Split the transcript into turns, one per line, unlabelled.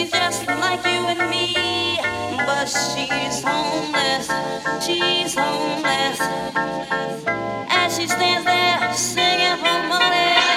She's just like you and me, but she's homeless. She's homeless. and she stands there singing for money.